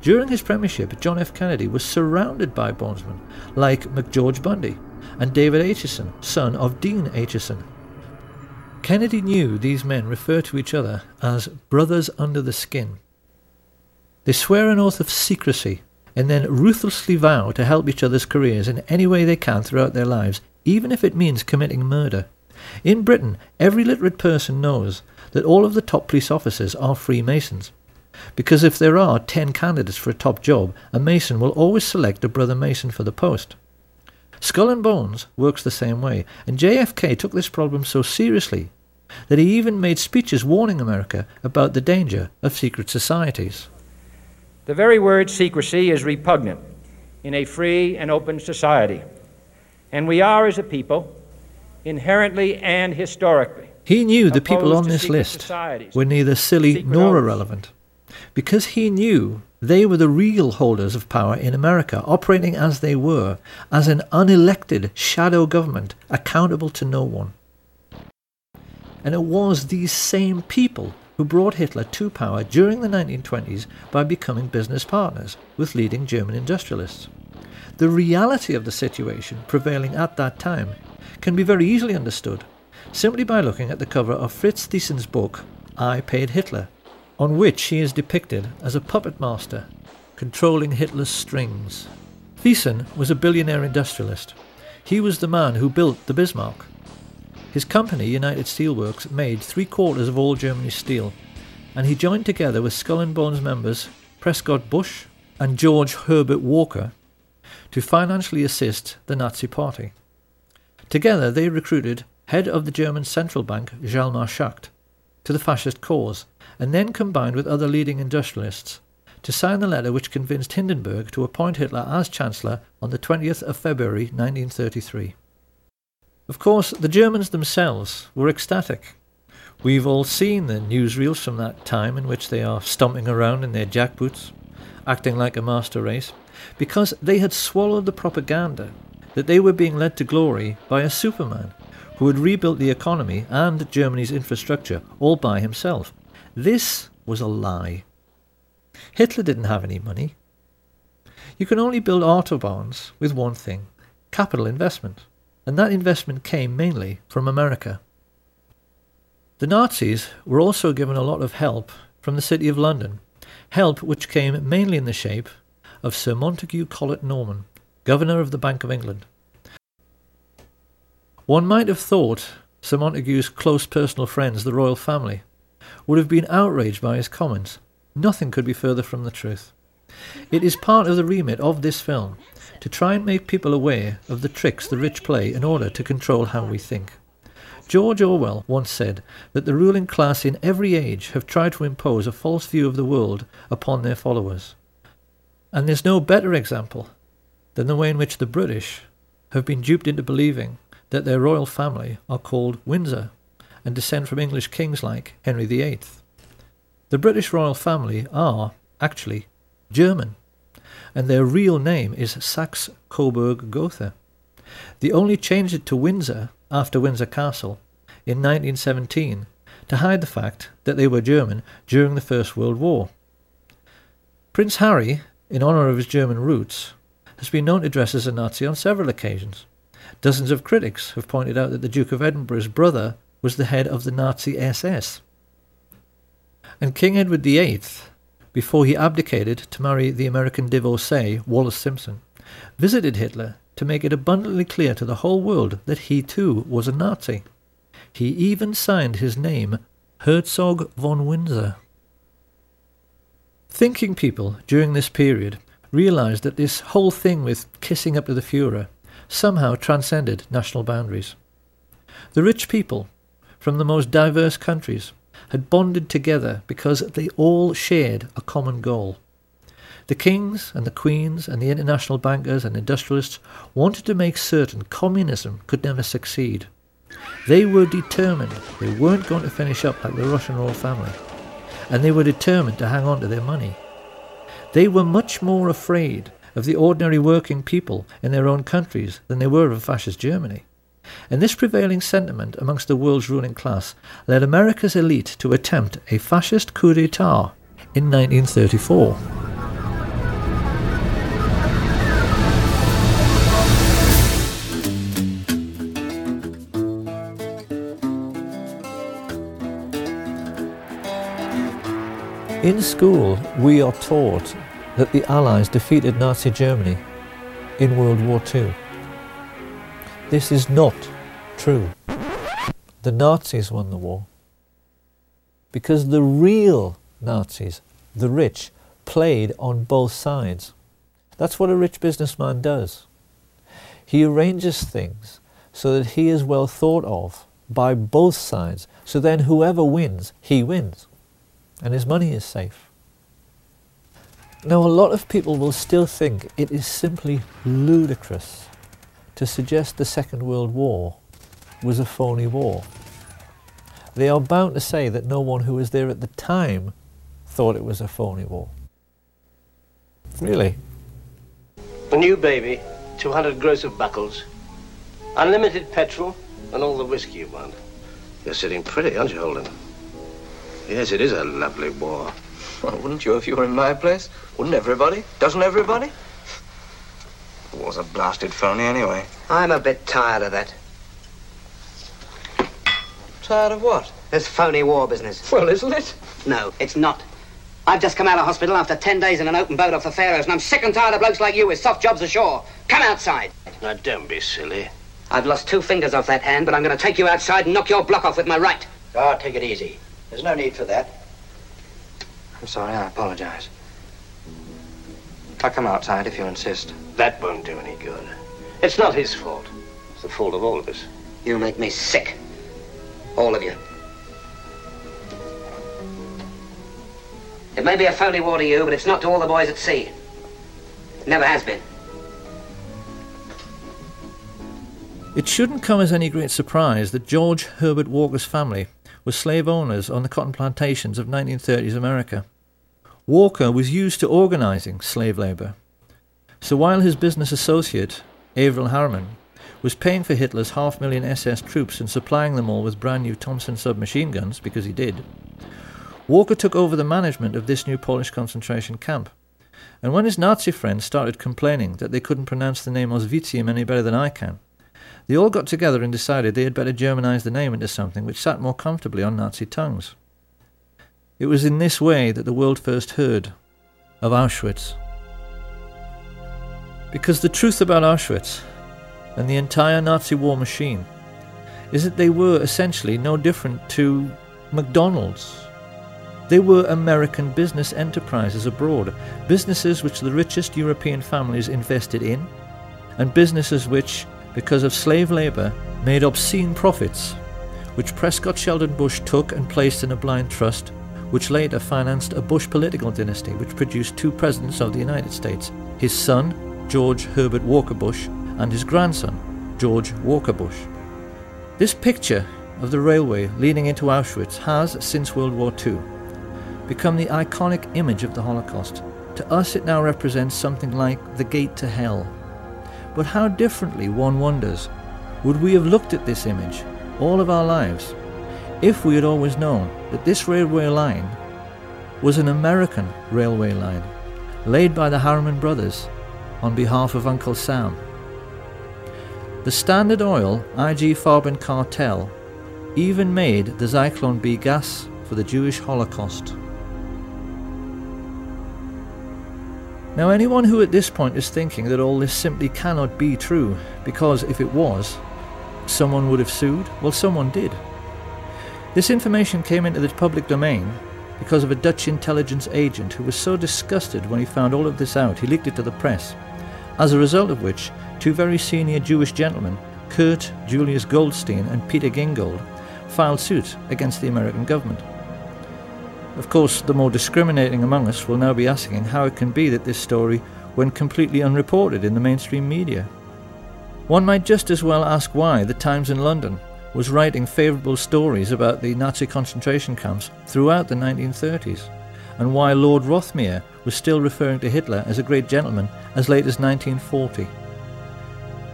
During his premiership, John F. Kennedy was surrounded by Bonesmen like McGeorge Bundy and David Acheson, son of Dean Acheson. Kennedy knew these men refer to each other as brothers under the skin. They swear an oath of secrecy and then ruthlessly vow to help each other's careers in any way they can throughout their lives, even if it means committing murder. In Britain, every literate person knows that all of the top police officers are Freemasons. Because if there are 10 candidates for a top job, a Mason will always select a brother Mason for the post. Skull and Bones works the same way, and JFK took this problem so seriously that he even made speeches warning America about the danger of secret societies. The very word secrecy is repugnant in a free and open society, and we are, as a people, inherently and historically. He knew the people on this list were neither silly nor irrelevant, because he knew they were the real holders of power in America, operating as they were, as an unelected shadow government accountable to no one. And it was these same people who brought Hitler to power during the 1920s by becoming business partners with leading German industrialists. The reality of the situation prevailing at that time can be very easily understood simply by looking at the cover of Fritz Thyssen's book, I Paid Hitler, on which he is depicted as a puppet master controlling Hitler's strings. Thiesen was a billionaire industrialist. He was the man who built the Bismarck. His company, United Steelworks, made three quarters of all Germany's steel, and he joined together with Skull and Bones members Prescott Bush and George Herbert Walker to financially assist the Nazi Party. Together they recruited head of the German central bank Hjalmar Schacht to the fascist cause, and then combined with other leading industrialists to sign the letter which convinced Hindenburg to appoint Hitler as Chancellor on the 20th of February 1933. Of course, the Germans themselves were ecstatic. We've all seen the newsreels from that time in which they are stomping around in their jackboots, acting like a master race, because they had swallowed the propaganda that they were being led to glory by a superman who had rebuilt the economy and Germany's infrastructure all by himself. This was a lie. Hitler didn't have any money. You can only build autobahns with one thing capital investment, and that investment came mainly from America. The Nazis were also given a lot of help from the City of London, help which came mainly in the shape of Sir Montague Collet Norman, Governor of the Bank of England. One might have thought Sir Montague's close personal friends, the royal family, would have been outraged by his comments. Nothing could be further from the truth. It is part of the remit of this film to try and make people aware of the tricks the rich play in order to control how we think. George Orwell once said that the ruling class in every age have tried to impose a false view of the world upon their followers. And there's no better example than the way in which the British have been duped into believing that their royal family are called Windsor and descend from English kings like Henry VIII. The British royal family are, actually, German, and their real name is Saxe Coburg Gotha. They only changed it to Windsor after Windsor Castle in 1917 to hide the fact that they were German during the First World War. Prince Harry, in honour of his German roots, has been known to dress as a Nazi on several occasions. Dozens of critics have pointed out that the Duke of Edinburgh's brother was the head of the Nazi SS. And King Edward VIII, before he abdicated to marry the American divorcee Wallis Simpson, visited Hitler to make it abundantly clear to the whole world that he too was a Nazi. He even signed his name Herzog von Windsor. Thinking people during this period realized that this whole thing with kissing up to the Fuhrer somehow transcended national boundaries. The rich people from the most diverse countries had bonded together because they all shared a common goal. The kings and the queens and the international bankers and industrialists wanted to make certain communism could never succeed. They were determined they weren't going to finish up like the Russian royal family, and they were determined to hang on to their money. They were much more afraid of the ordinary working people in their own countries than they were of fascist Germany. And this prevailing sentiment amongst the world's ruling class led America's elite to attempt a fascist coup d'etat in 1934. In school, we are taught that the Allies defeated Nazi Germany in World War II. This is not true. The Nazis won the war because the real Nazis, the rich, played on both sides. That's what a rich businessman does. He arranges things so that he is well thought of by both sides, so then whoever wins, he wins and his money is safe. Now, a lot of people will still think it is simply ludicrous to suggest the Second World War was a phony war. They are bound to say that no one who was there at the time thought it was a phony war. Really? A new baby, 200 gross of buckles, unlimited petrol, and all the whiskey you want. You're sitting pretty, aren't you, Holden? Yes, it is a lovely war. <laughs> Well, wouldn't you if you were in my place? Wouldn't everybody? Doesn't everybody? The war's a blasted phony anyway. I'm a bit tired of that. Tired of what? This phony war business. Well, isn't it? No, it's not. I've just come out of hospital after ten days in an open boat off the Faroes, and I'm sick and tired of blokes like you with soft jobs ashore. Come outside. Now, don't be silly. I've lost two fingers off that hand, but I'm going to take you outside and knock your block off with my right. Ah, take it easy. There's no need for that. I'm sorry, I apologize. I'll come outside if you insist. That won't do any good. It's not his fault. It's the fault of all of us. You make me sick. All of you. It may be a phony war to you, but it's not to all the boys at sea. It never has been. It shouldn't come as any great surprise that George Herbert Walker's family were slave owners on the cotton plantations of 1930s America. Walker was used to organizing slave labor. So while his business associate, Averell Harriman, was paying for Hitler's half million SS troops and supplying them all with brand new Thompson submachine guns, because he did, Walker took over the management of this new Polish concentration camp. And when his Nazi friends started complaining that they couldn't pronounce the name Auschwitzim any better than I can, they all got together and decided they had better Germanize the name into something which sat more comfortably on Nazi tongues. It was in this way that the world first heard of Auschwitz. Because the truth about Auschwitz and the entire Nazi war machine is that they were essentially no different to McDonald's. They were American business enterprises abroad, businesses which the richest European families invested in, and businesses which because of slave labour, made obscene profits, which Prescott Sheldon Bush took and placed in a blind trust, which later financed a Bush political dynasty which produced two presidents of the United States his son, George Herbert Walker Bush, and his grandson, George Walker Bush. This picture of the railway leading into Auschwitz has, since World War II, become the iconic image of the Holocaust. To us, it now represents something like the gate to hell but how differently, one wonders, would we have looked at this image all of our lives if we had always known that this railway line was an American railway line laid by the Harriman brothers on behalf of Uncle Sam. The Standard Oil IG Farben cartel even made the Zyklon B gas for the Jewish Holocaust. Now, anyone who at this point is thinking that all this simply cannot be true, because if it was, someone would have sued, well, someone did. This information came into the public domain because of a Dutch intelligence agent who was so disgusted when he found all of this out, he leaked it to the press. As a result of which, two very senior Jewish gentlemen, Kurt Julius Goldstein and Peter Gingold, filed suit against the American government. Of course, the more discriminating among us will now be asking how it can be that this story went completely unreported in the mainstream media. One might just as well ask why the Times in London was writing favourable stories about the Nazi concentration camps throughout the 1930s, and why Lord Rothermere was still referring to Hitler as a great gentleman as late as 1940.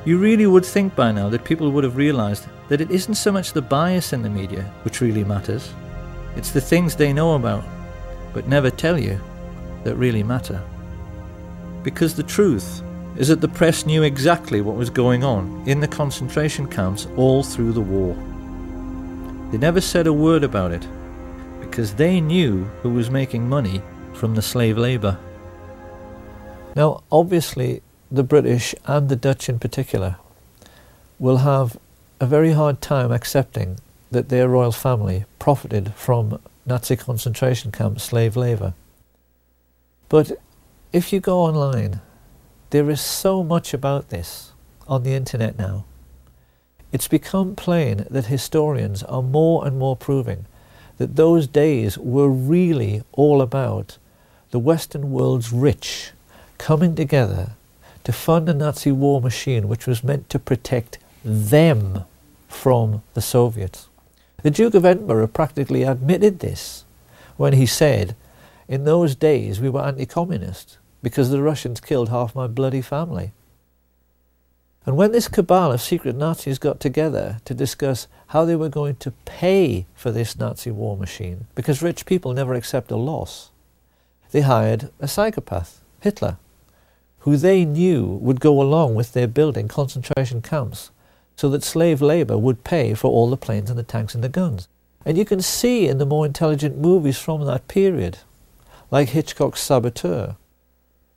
You really would think by now that people would have realised that it isn't so much the bias in the media which really matters, it's the things they know about, but never tell you, that really matter. Because the truth is that the press knew exactly what was going on in the concentration camps all through the war. They never said a word about it, because they knew who was making money from the slave labour. Now, obviously, the British and the Dutch in particular will have a very hard time accepting that their royal family profited from Nazi concentration camp slave labour. But if you go online, there is so much about this on the internet now. It's become plain that historians are more and more proving that those days were really all about the Western world's rich coming together to fund a Nazi war machine which was meant to protect them from the Soviets. The Duke of Edinburgh practically admitted this when he said, In those days we were anti communist because the Russians killed half my bloody family. And when this cabal of secret Nazis got together to discuss how they were going to pay for this Nazi war machine, because rich people never accept a loss, they hired a psychopath, Hitler, who they knew would go along with their building concentration camps so that slave labor would pay for all the planes and the tanks and the guns. And you can see in the more intelligent movies from that period, like Hitchcock's Saboteur,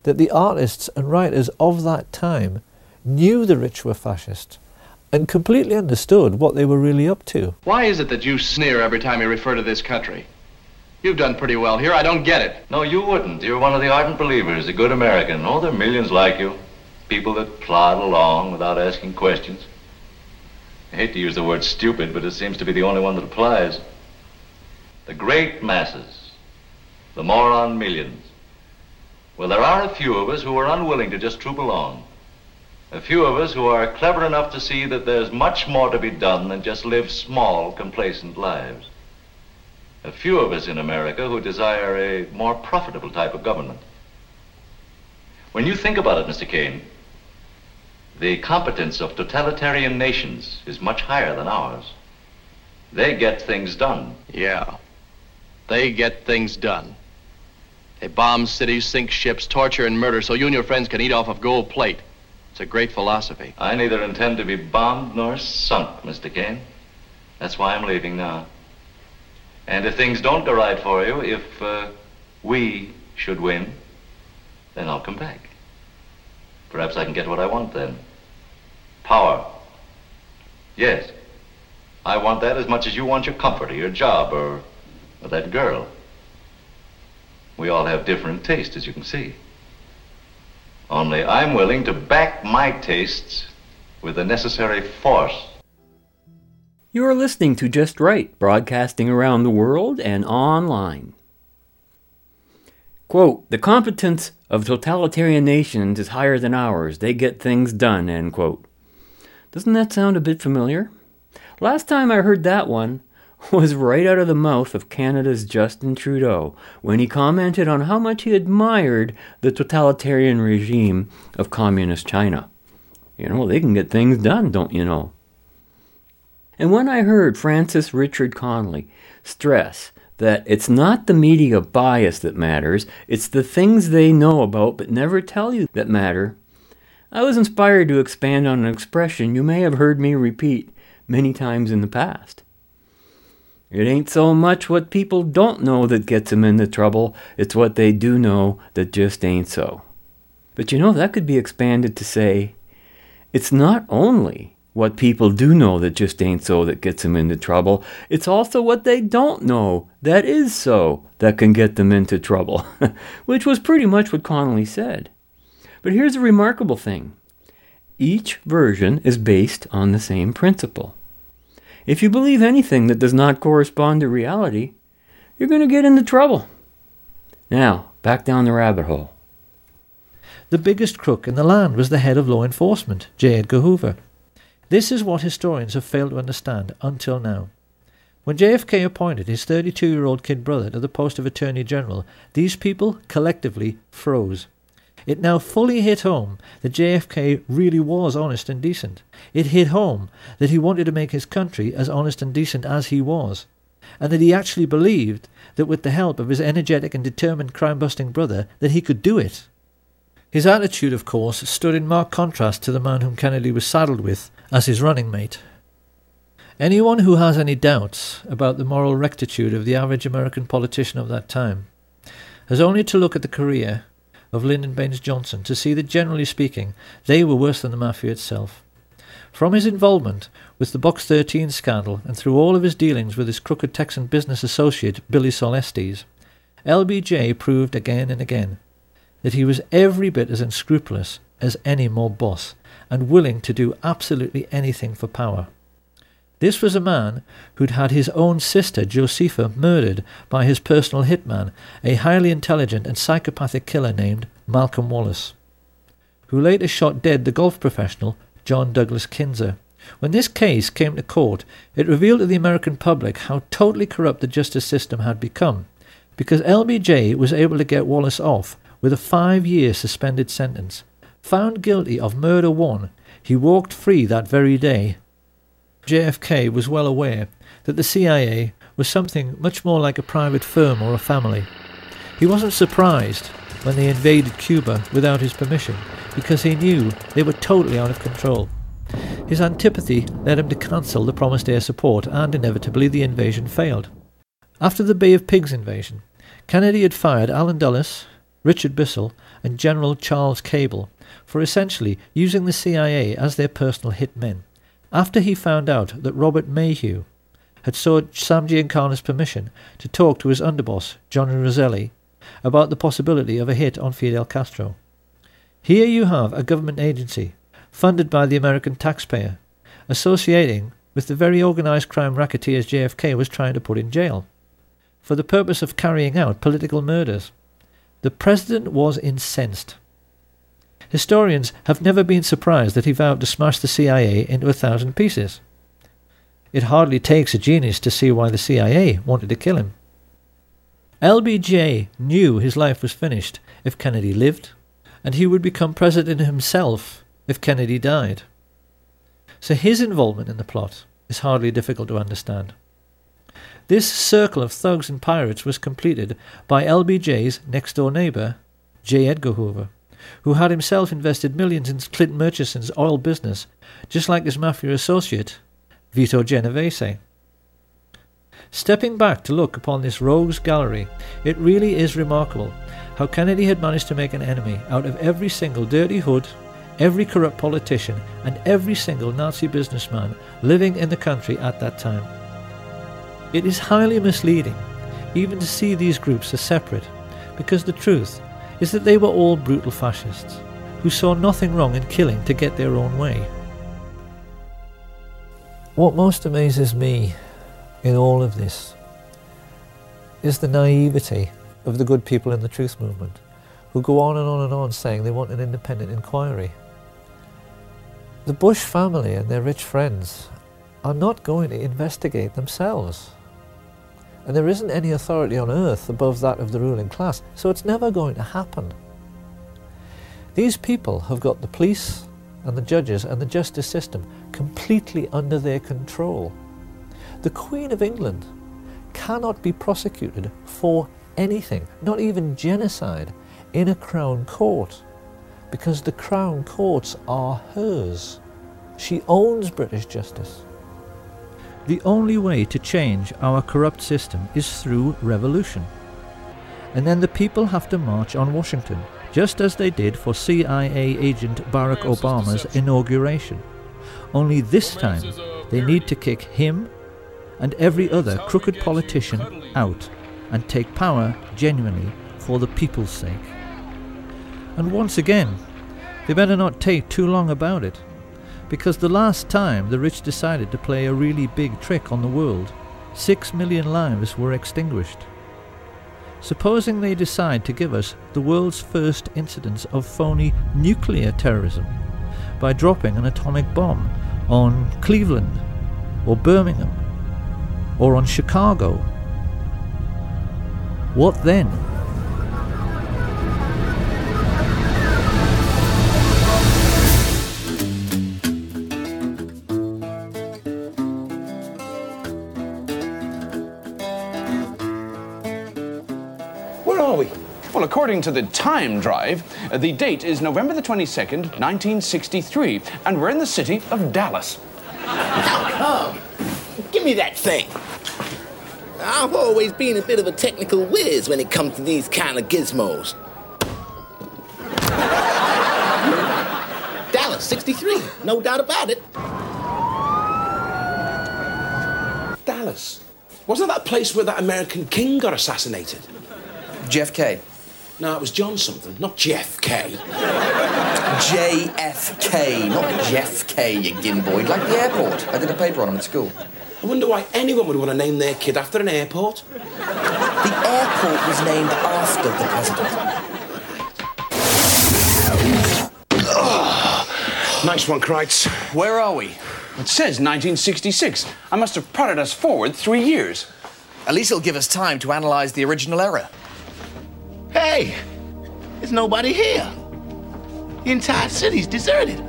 that the artists and writers of that time knew the rich were fascist and completely understood what they were really up to. Why is it that you sneer every time you refer to this country? You've done pretty well here. I don't get it. No, you wouldn't. You're one of the ardent believers, a good American. Oh, there are millions like you. People that plod along without asking questions. I hate to use the word stupid, but it seems to be the only one that applies. The great masses the moron millions. Well, there are a few of us who are unwilling to just troop along. A few of us who are clever enough to see that there's much more to be done than just live small, complacent lives. A few of us in America who desire a more profitable type of government. When you think about it, Mr. Kane, the competence of totalitarian nations is much higher than ours. They get things done. Yeah. They get things done. They bomb cities, sink ships, torture and murder so you and your friends can eat off of gold plate. It's a great philosophy. I neither intend to be bombed nor sunk, Mr. Kane. That's why I'm leaving now. And if things don't go right for you, if uh, we should win, then I'll come back. Perhaps I can get what I want then. Power. Yes. I want that as much as you want your comfort or your job or, or that girl. We all have different tastes, as you can see. Only I'm willing to back my tastes with the necessary force. You are listening to Just Right, broadcasting around the world and online. Quote, the competence of totalitarian nations is higher than ours. They get things done, end quote. Doesn't that sound a bit familiar? Last time I heard that one was right out of the mouth of Canada's Justin Trudeau when he commented on how much he admired the totalitarian regime of Communist China. You know, they can get things done, don't you know? And when I heard Francis Richard Connolly stress that it's not the media bias that matters, it's the things they know about but never tell you that matter, I was inspired to expand on an expression you may have heard me repeat many times in the past. It ain't so much what people don't know that gets them into trouble, it's what they do know that just ain't so. But you know, that could be expanded to say, it's not only what people do know that just ain't so that gets them into trouble, it's also what they don't know that is so that can get them into trouble, <laughs> which was pretty much what Connolly said. But here's a remarkable thing each version is based on the same principle. If you believe anything that does not correspond to reality, you're going to get into trouble. Now, back down the rabbit hole. The biggest crook in the land was the head of law enforcement, J. Edgar Hoover. This is what historians have failed to understand until now. When JFK appointed his 32 year old kid brother to the post of Attorney General, these people collectively froze. It now fully hit home that JFK really was honest and decent. It hit home that he wanted to make his country as honest and decent as he was, and that he actually believed that with the help of his energetic and determined crime-busting brother that he could do it. His attitude, of course, stood in marked contrast to the man whom Kennedy was saddled with as his running mate. Anyone who has any doubts about the moral rectitude of the average American politician of that time has only to look at the career of Lyndon Baines Johnson to see that, generally speaking, they were worse than the Mafia itself. From his involvement with the Box 13 scandal and through all of his dealings with his crooked Texan business associate Billie Sol Estes, LBJ proved again and again that he was every bit as unscrupulous as any mob boss and willing to do absolutely anything for power. This was a man who'd had his own sister, Josefa, murdered by his personal hitman, a highly intelligent and psychopathic killer named Malcolm Wallace, who later shot dead the golf professional John Douglas Kinser. When this case came to court, it revealed to the American public how totally corrupt the justice system had become, because LBJ was able to get Wallace off with a five-year suspended sentence. Found guilty of murder one, he walked free that very day JFK was well aware that the CIA was something much more like a private firm or a family. He wasn't surprised when they invaded Cuba without his permission because he knew they were totally out of control. His antipathy led him to cancel the promised air support and inevitably the invasion failed. After the Bay of Pigs invasion, Kennedy had fired Allen Dulles, Richard Bissell, and General Charles Cabell for essentially using the CIA as their personal hitmen after he found out that Robert Maheu had sought Sam Giancana's permission to talk to his underboss, Johnny Roselli, about the possibility of a hit on Fidel Castro. Here you have a government agency, funded by the American taxpayer, associating with the very organized crime racketeers JFK was trying to put in jail. for the purpose of carrying out political murders. The president was incensed. Historians have never been surprised that he vowed to smash the CIA into a thousand pieces. It hardly takes a genius to see why the CIA wanted to kill him. LBJ knew his life was finished if Kennedy lived, and he would become president himself if Kennedy died. So his involvement in the plot is hardly difficult to understand. This circle of thugs and pirates was completed by LBJ's next door neighbour, J. Edgar Hoover, who had himself invested millions in Clint Murchison's oil business, just like his mafia associate, Vito Genovese. Stepping back to look upon this rogues gallery, it really is remarkable how Kennedy had managed to make an enemy out of every single dirty hood, every corrupt politician, and every single Nazi businessman living in the country at that time. It is highly misleading even to see these groups as separate, because the truth is that they were all brutal fascists who saw nothing wrong in killing to get their own way. What most amazes me in all of this is the naivety of the good people in the truth movement who go on and on and on saying they want an independent inquiry. The Bush family and their rich friends are not going to investigate themselves. And there isn't any authority on earth above that of the ruling class, so it's never going to happen. These people have got the police and the judges and the justice system completely under their control. The Queen of England cannot be prosecuted for anything, not even genocide, in a Crown Court, because the Crown Courts are hers. She owns British justice. The only way to change our corrupt system is through revolution. And then the people have to march on Washington, just as they did for CIA agent Barack Obama's inauguration. Only this time, they need to kick him and every other crooked politician out and take power genuinely for the people's sake. And once again, they better not take too long about it, because the last time the rich decided to play a really big trick on the world, six million lives were extinguished. Supposing they decide to give us the world's first incidence of phony nuclear terrorism by dropping an atomic bomb on Cleveland or Birmingham or on Chicago. What then? According to the time drive, the date is November the 22nd, 1963, and we're in the city of Dallas. Come, give me that thing. I've always been a bit of a technical whiz when it comes to these kind of gizmos. <laughs> Dallas, 63, no doubt about it. Dallas. Wasn't that place where that American king got assassinated? Jeff K. No, it was John something, not Jeff K. JFK, not Jeff K, you gimboid, like the airport. I did a paper on him at school. I wonder why anyone would want to name their kid after an airport. The airport was named after the president. <sighs> Nice one, Krytes. Where are we? It says 1966. I must have prodded us forward three years. At least it'll give us time to analyze the original error. Hey, there's nobody here. The entire city's deserted.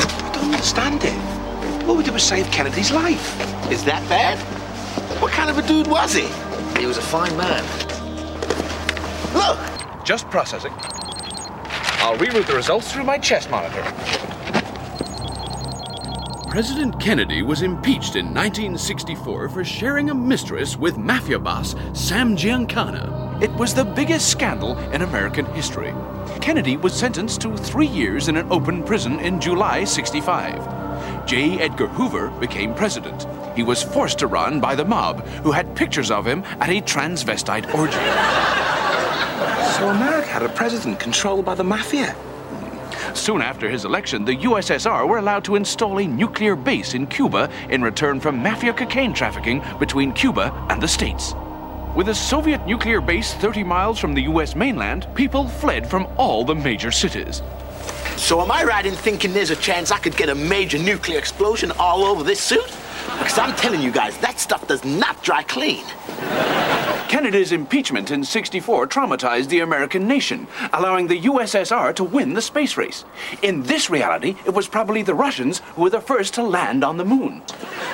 I don't understand it. All we did was save Kennedy's life. Is that bad? What kind of a dude was he? He was a fine man. Look! Just processing. I'll reroute the results through my chest monitor. President Kennedy was impeached in 1964 for sharing a mistress with mafia boss Sam Giancana. It was the biggest scandal in American history. Kennedy was sentenced to three years in an open prison in July 65. J. Edgar Hoover became president. He was forced to run by the mob, who had pictures of him at a transvestite orgy. So America had a president controlled by the mafia. Soon after his election, the USSR were allowed to install a nuclear base in Cuba in return for mafia cocaine trafficking between Cuba and the States. With a Soviet nuclear base 30 miles from the US mainland, people fled from all the major cities. So am I right in thinking there's a chance I could get a major nuclear explosion all over this suit? Because I'm telling you guys, that stuff does not dry clean. Kennedy's impeachment in 64 traumatized the American nation, allowing the USSR to win the space race. In this reality, it was probably the Russians who were the first to land on the moon.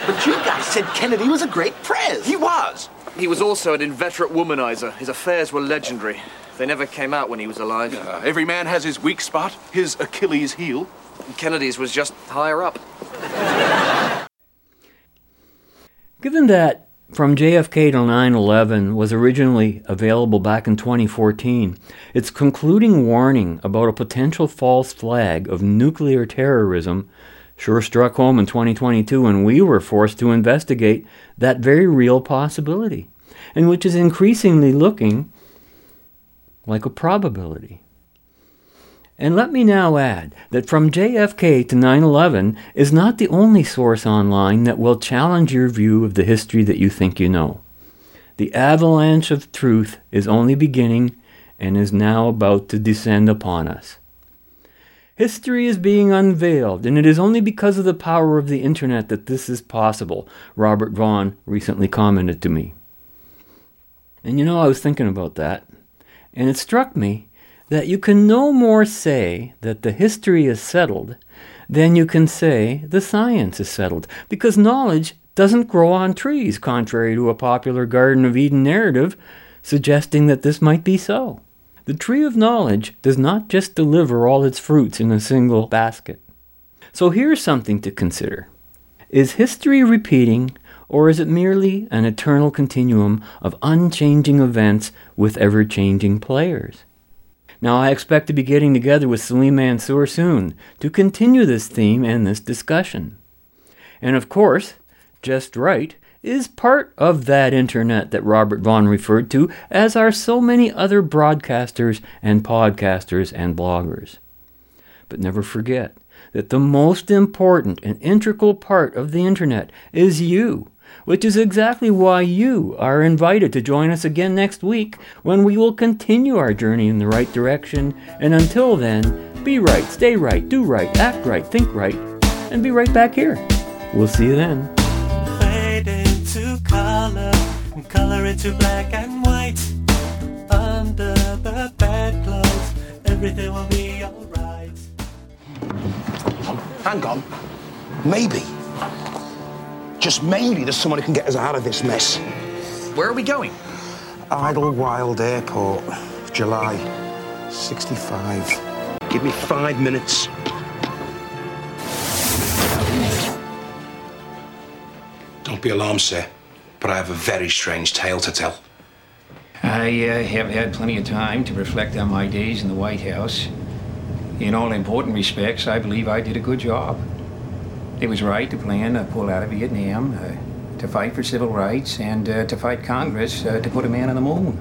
But you guys said Kennedy was a great prez. He was. He was also an inveterate womanizer. His affairs were legendary. They never came out when he was alive. Uh, every man has his weak spot, his Achilles heel. Kennedy's was just higher up. Given that From JFK to 9 11 was originally available back in 2014, its concluding warning about a potential false flag of nuclear terrorism sure struck home in 2022 when we were forced to investigate that very real possibility, and which is increasingly looking like a probability. And let me now add that From JFK to 9 11 is not the only source online that will challenge your view of the history that you think you know. The avalanche of truth is only beginning and is now about to descend upon us. History is being unveiled, and it is only because of the power of the internet that this is possible, Robert Vaughn recently commented to me. And you know, I was thinking about that, and it struck me that you can no more say that the history is settled than you can say the science is settled, because knowledge doesn't grow on trees, contrary to a popular Garden of Eden narrative suggesting that this might be so. The tree of knowledge does not just deliver all its fruits in a single basket. So here's something to consider Is history repeating, or is it merely an eternal continuum of unchanging events with ever changing players? Now, I expect to be getting together with Salim Mansur soon to continue this theme and this discussion. And of course, Just Right is part of that internet that Robert Vaughn referred to, as are so many other broadcasters and podcasters and bloggers. But never forget that the most important and integral part of the internet is you, which is exactly why you are invited to join us again next week when we will continue our journey in the right direction. And until then, be right, stay right, do right, act right, think right, and be right back here. We'll see you then. Fade into color, and color into black and white. Under the bedclothes, everything will be alright. Hang on. Maybe. Just maybe there's someone who can get us out of this mess. Where are we going? Idlewild Airport, July 65. Give me five minutes. Don't be alarmed, sir, but I have a very strange tale to tell. I uh, have had plenty of time to reflect on my days in the White House. In all important respects, I believe I did a good job. It was right to plan to pull out of Vietnam, uh, to fight for civil rights, and uh, to fight Congress uh, to put a man on the moon.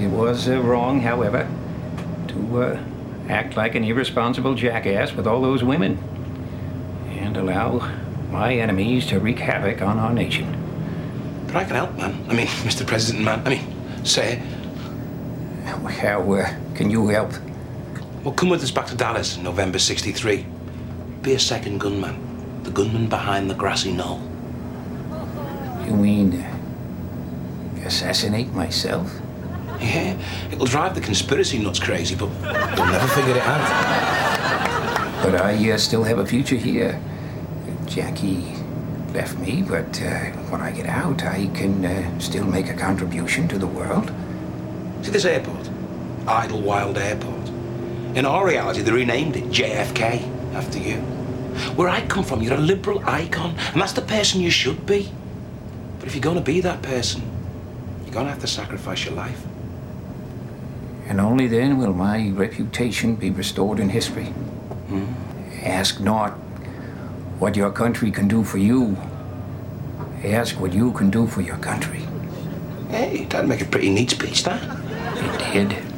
It was uh, wrong, however, to uh, act like an irresponsible jackass with all those women and allow my enemies to wreak havoc on our nation. But I can help, man. I mean, <laughs> Mr. President, man. I mean, say How uh, can you help? Well, come with us back to Dallas in November 63. Be a second gunman. The gunman behind the grassy knoll. You mean uh, assassinate myself? Yeah, it'll drive the conspiracy nuts crazy, but they'll never figure it out. But I uh, still have a future here. Jackie left me, but uh, when I get out, I can uh, still make a contribution to the world. See this airport? Idlewild Airport. In our reality, they renamed it JFK after you. Where I come from, you're a liberal icon, and that's the person you should be. But if you're going to be that person, you're going to have to sacrifice your life. And only then will my reputation be restored in history. Hmm. Ask not what your country can do for you. Ask what you can do for your country. Hey, that'd make a pretty neat speech, that. It did.